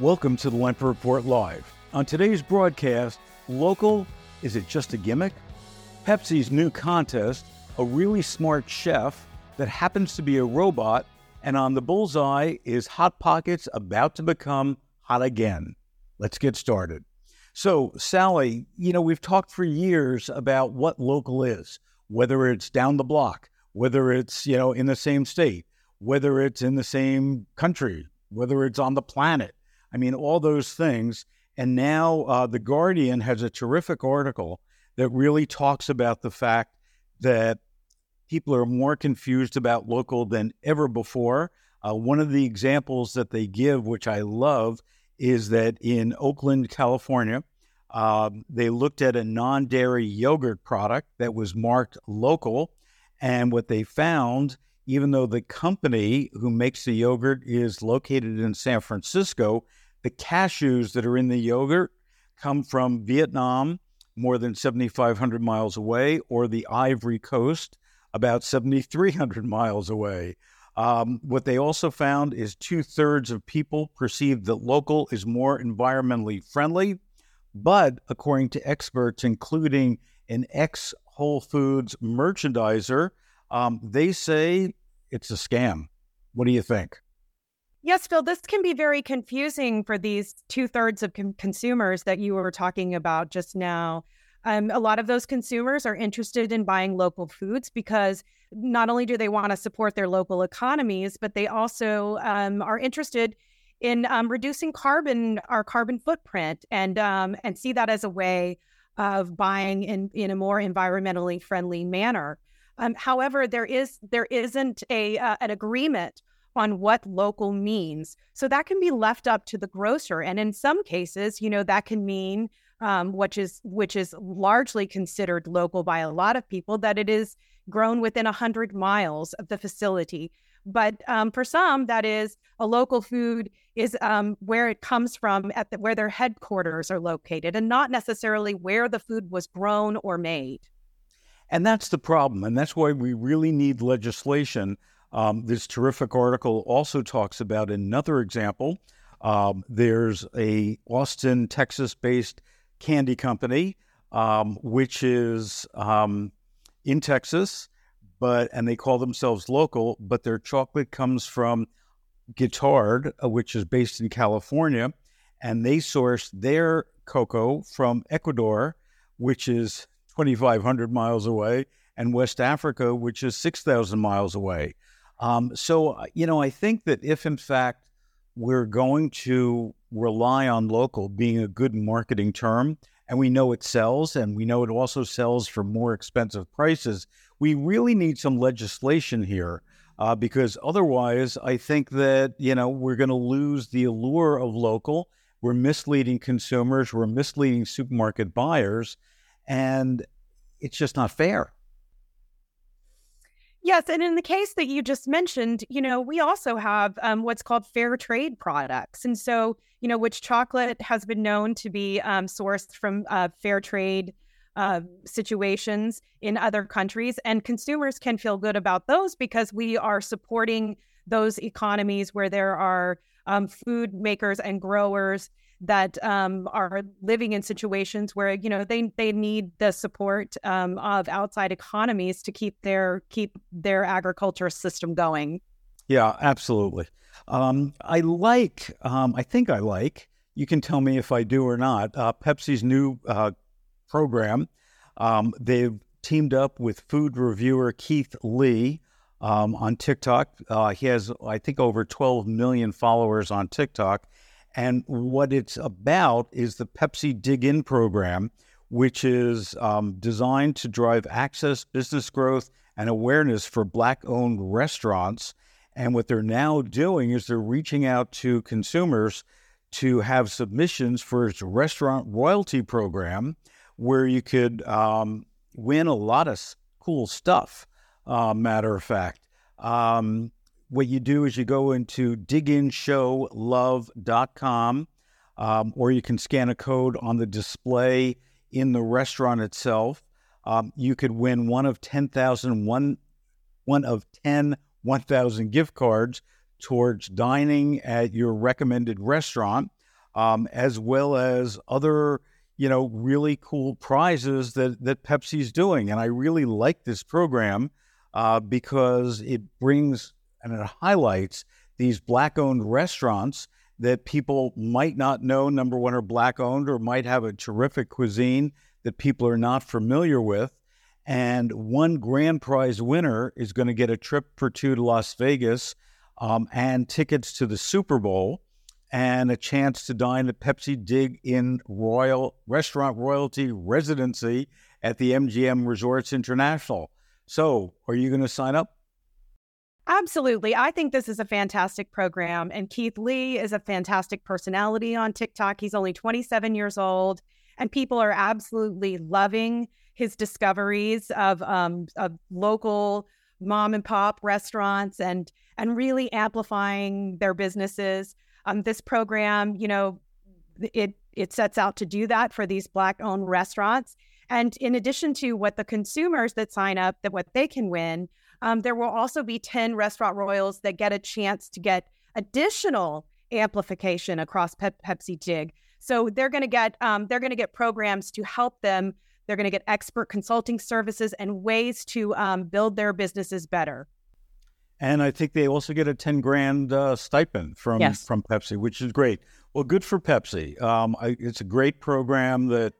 Welcome to the Lempert Report Live. On today's broadcast, local, is it just a gimmick? Pepsi's new contest, a really smart chef that happens to be a robot, and on the bullseye is Hot Pockets about to become hot again. Let's get started. So, Sally, you know, we've talked for years about what local is, whether it's down the block, whether it's, you know, in the same state, whether it's in the same country, whether it's on the planet. I mean, all those things. And now uh, The Guardian has a terrific article that really talks about the fact that people are more confused about local than ever before. Uh, one of the examples that they give, which I love, is that in Oakland, California, uh, they looked at a non dairy yogurt product that was marked local. And what they found, even though the company who makes the yogurt is located in San Francisco, the cashews that are in the yogurt come from Vietnam, more than 7,500 miles away, or the Ivory Coast, about 7,300 miles away. Um, what they also found is two thirds of people perceive that local is more environmentally friendly. But according to experts, including an ex Whole Foods merchandiser, um, they say it's a scam. What do you think? Yes, Phil, this can be very confusing for these two thirds of com- consumers that you were talking about just now. Um, a lot of those consumers are interested in buying local foods because not only do they want to support their local economies, but they also um, are interested in um, reducing carbon, our carbon footprint, and um, and see that as a way of buying in in a more environmentally friendly manner. Um, however, there is there isn't a uh, an agreement on what local means. So that can be left up to the grocer. And in some cases, you know, that can mean um, which is which is largely considered local by a lot of people, that it is grown within a hundred miles of the facility. But um, for some, that is a local food is um, where it comes from at the, where their headquarters are located, and not necessarily where the food was grown or made. And that's the problem, and that's why we really need legislation um, this terrific article also talks about another example. Um, there's a Austin, Texas-based candy company, um, which is um, in Texas, but and they call themselves local, but their chocolate comes from Guittard, uh, which is based in California, and they source their cocoa from Ecuador, which is 2,500 miles away, and West Africa, which is 6,000 miles away. Um, so, uh, you know, I think that if in fact we're going to rely on local being a good marketing term, and we know it sells, and we know it also sells for more expensive prices, we really need some legislation here. Uh, because otherwise, I think that you know we're going to lose the allure of local. We're misleading consumers. We're misleading supermarket buyers, and it's just not fair. Yes, and in the case that you just mentioned, you know, we also have um, what's called fair trade products, and so you know, which chocolate has been known to be um, sourced from uh, fair trade uh, situations in other countries, and consumers can feel good about those because we are supporting those economies where there are um, food makers and growers that um, are living in situations where you know they they need the support um, of outside economies to keep their keep their agriculture system going. Yeah, absolutely. Um, I like. Um, I think I like. You can tell me if I do or not. Uh, Pepsi's new uh, program. Um, they've teamed up with food reviewer Keith Lee. Um, on TikTok. Uh, he has, I think, over 12 million followers on TikTok and what it's about is the Pepsi Dig In program, which is um, designed to drive access, business growth, and awareness for Black owned restaurants. And what they're now doing is they're reaching out to consumers to have submissions for its restaurant royalty program, where you could um, win a lot of cool stuff, uh, matter of fact. Um, what you do is you go into diginshowlove.com um, or you can scan a code on the display in the restaurant itself. Um, you could win one of 10,000, one, one of 10 1,000 gift cards towards dining at your recommended restaurant. um, as well as other, you know, really cool prizes that that Pepsi's doing. And I really like this program uh, because it brings and it highlights these black-owned restaurants that people might not know. Number one, are black-owned or might have a terrific cuisine that people are not familiar with. And one grand prize winner is going to get a trip for two to Las Vegas um, and tickets to the Super Bowl and a chance to dine at Pepsi Dig in Royal Restaurant Royalty Residency at the MGM Resorts International. So, are you going to sign up? Absolutely. I think this is a fantastic program. And Keith Lee is a fantastic personality on TikTok. He's only 27 years old, and people are absolutely loving his discoveries of, um, of local mom and pop restaurants and and really amplifying their businesses. Um, this program, you know, it it sets out to do that for these black owned restaurants. And in addition to what the consumers that sign up, that what they can win, um, there will also be 10 restaurant royals that get a chance to get additional amplification across Pepsi Dig. So they're going to get um, they're going to get programs to help them. They're going to get expert consulting services and ways to um, build their businesses better. And I think they also get a 10 grand uh, stipend from, yes. from Pepsi, which is great. Well, good for Pepsi. Um, I, it's a great program that,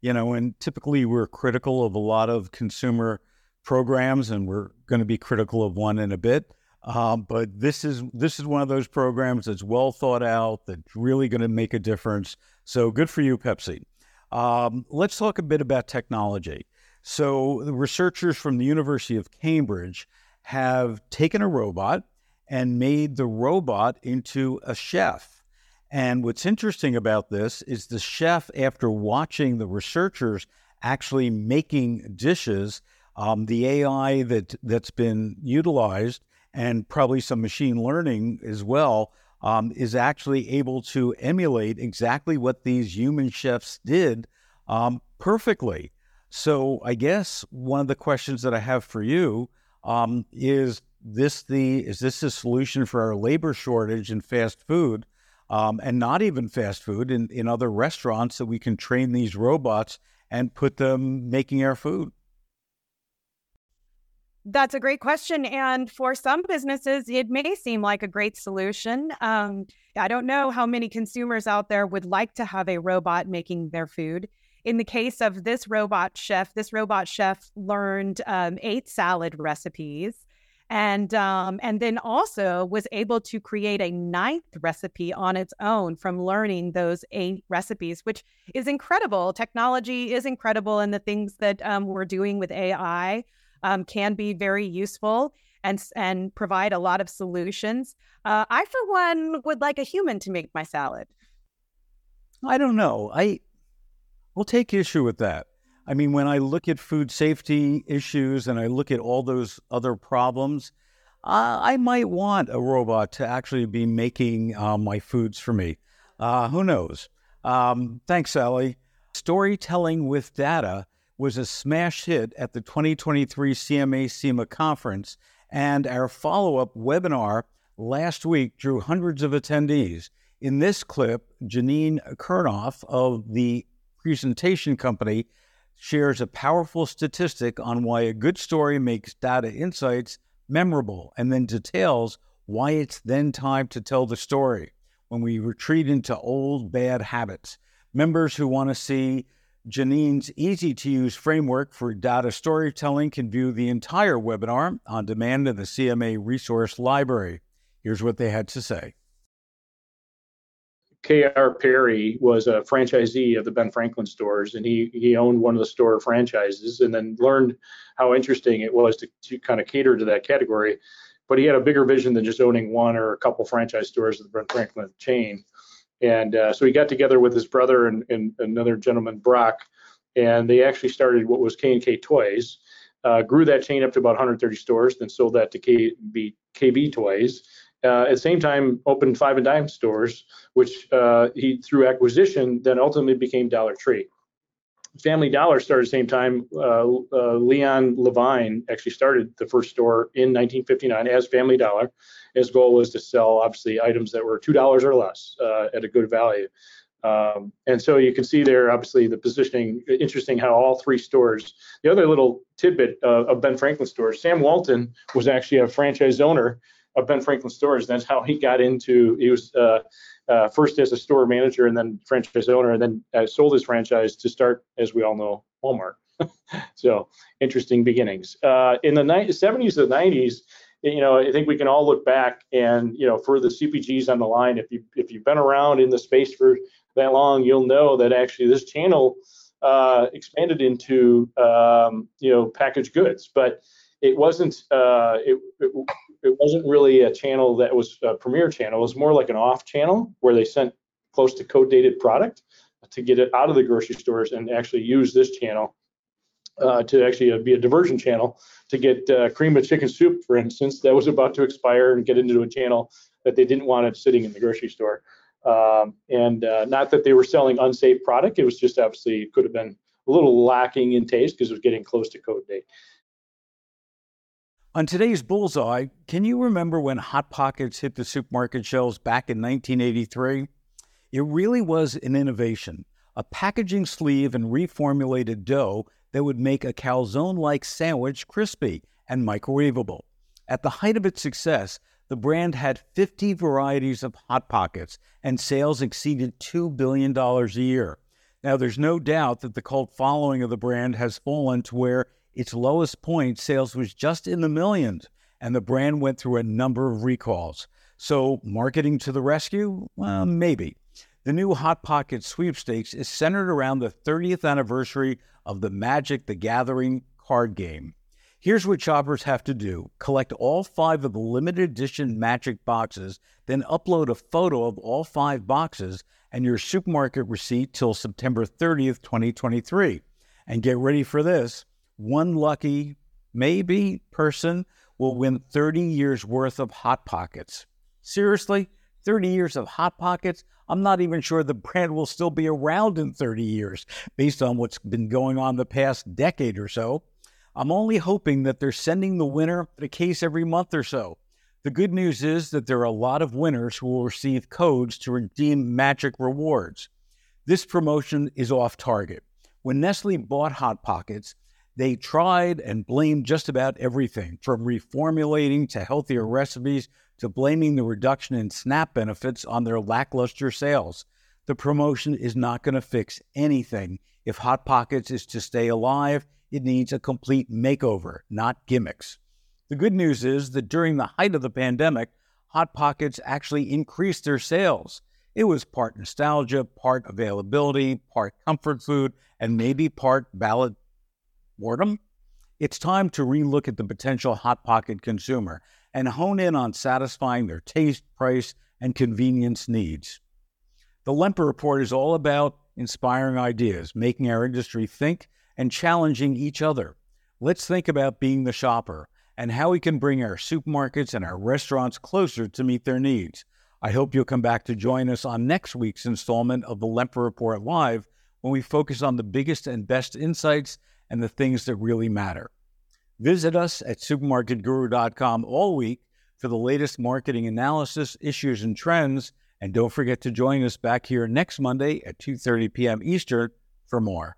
you know, and typically we're critical of a lot of consumer programs, and we're going to be critical of one in a bit. Um, but this is this is one of those programs that's well thought out, that's really going to make a difference. So good for you, Pepsi. Um, let's talk a bit about technology. So the researchers from the University of Cambridge have taken a robot and made the robot into a chef. And what's interesting about this is the chef, after watching the researchers actually making dishes, um, the AI that that's been utilized and probably some machine learning as well um, is actually able to emulate exactly what these human chefs did um, perfectly. So I guess one of the questions that I have for you um, is this the is this a solution for our labor shortage in fast food, um, and not even fast food in, in other restaurants that we can train these robots and put them making our food? That's a great question. And for some businesses, it may seem like a great solution. Um, I don't know how many consumers out there would like to have a robot making their food in the case of this robot chef, this robot chef learned um, eight salad recipes and um, and then also was able to create a ninth recipe on its own from learning those eight recipes, which is incredible. Technology is incredible, and the things that um, we're doing with AI um, can be very useful and and provide a lot of solutions. Uh, I, for one, would like a human to make my salad. I don't know. I will take issue with that. I mean, when I look at food safety issues and I look at all those other problems, uh, I might want a robot to actually be making uh, my foods for me. Uh, who knows? Um, thanks, Sally. Storytelling with data was a smash hit at the 2023 CMA SIMA conference, and our follow up webinar last week drew hundreds of attendees. In this clip, Janine Kurnoff of the presentation company shares a powerful statistic on why a good story makes data insights memorable and then details why it's then time to tell the story when we retreat into old bad habits. Members who want to see Janine's easy to use framework for data storytelling can view the entire webinar on demand in the CMA Resource Library. Here's what they had to say. K.R. Perry was a franchisee of the Ben Franklin stores, and he he owned one of the store franchises, and then learned how interesting it was to, to kind of cater to that category. But he had a bigger vision than just owning one or a couple franchise stores of the Ben Franklin chain. And uh, so he got together with his brother and, and another gentleman, Brock, and they actually started what was K&K Toys. Uh, grew that chain up to about 130 stores, then sold that to KB, KB Toys, uh, at the same time opened five and dime stores, which uh, he through acquisition then ultimately became Dollar Tree. Family Dollar started at the same time. Uh, uh, Leon Levine actually started the first store in 1959 as Family Dollar. His goal was to sell obviously items that were two dollars or less uh, at a good value. Um, and so you can see there, obviously, the positioning. Interesting how all three stores. The other little tidbit uh, of Ben Franklin stores. Sam Walton was actually a franchise owner of Ben Franklin stores. That's how he got into. He was uh, uh, first as a store manager and then franchise owner, and then uh, sold his franchise to start, as we all know, Walmart. so interesting beginnings. Uh, in the 70s and 90s, you know, I think we can all look back and, you know, for the CPGs on the line, if you if you've been around in the space for that long, you'll know that actually this channel uh, expanded into, um, you know, packaged goods, but it wasn't uh, it, it, it wasn't really a channel that was a premier channel. It was more like an off channel where they sent close to code dated product to get it out of the grocery stores and actually use this channel uh, to actually uh, be a diversion channel to get uh, cream of chicken soup, for instance, that was about to expire and get into a channel that they didn't want it sitting in the grocery store. Um, and uh, not that they were selling unsafe product, it was just obviously could have been a little lacking in taste because it was getting close to code date. On today's Bullseye, can you remember when Hot Pockets hit the supermarket shelves back in 1983? It really was an innovation, a packaging sleeve and reformulated dough that would make a calzone like sandwich crispy and microwavable. At the height of its success, the brand had 50 varieties of Hot Pockets, and sales exceeded $2 billion a year. Now, there's no doubt that the cult following of the brand has fallen to where its lowest point, sales was just in the millions, and the brand went through a number of recalls. So, marketing to the rescue? Well, maybe. The new Hot Pocket sweepstakes is centered around the 30th anniversary of the Magic the Gathering card game. Here's what shoppers have to do collect all five of the limited edition Magic boxes, then upload a photo of all five boxes and your supermarket receipt till September 30th, 2023. And get ready for this one lucky, maybe, person will win 30 years worth of Hot Pockets. Seriously? 30 years of Hot Pockets? I'm not even sure the brand will still be around in 30 years based on what's been going on the past decade or so. I'm only hoping that they're sending the winner a case every month or so. The good news is that there are a lot of winners who will receive codes to redeem magic rewards. This promotion is off target. When Nestle bought Hot Pockets, they tried and blamed just about everything from reformulating to healthier recipes to blaming the reduction in SNAP benefits on their lackluster sales. The promotion is not going to fix anything. If Hot Pockets is to stay alive, it needs a complete makeover, not gimmicks. The good news is that during the height of the pandemic, Hot Pockets actually increased their sales. It was part nostalgia, part availability, part comfort food, and maybe part valid boredom, it's time to relook at the potential Hot Pocket consumer and hone in on satisfying their taste, price, and convenience needs. The Lempert Report is all about inspiring ideas, making our industry think, and challenging each other. Let's think about being the shopper and how we can bring our supermarkets and our restaurants closer to meet their needs. I hope you'll come back to join us on next week's installment of the Lempert Report Live when we focus on the biggest and best insights and the things that really matter. Visit us at supermarketguru.com all week for the latest marketing analysis, issues, and trends. And don't forget to join us back here next Monday at 2:30 p.m. Eastern for more.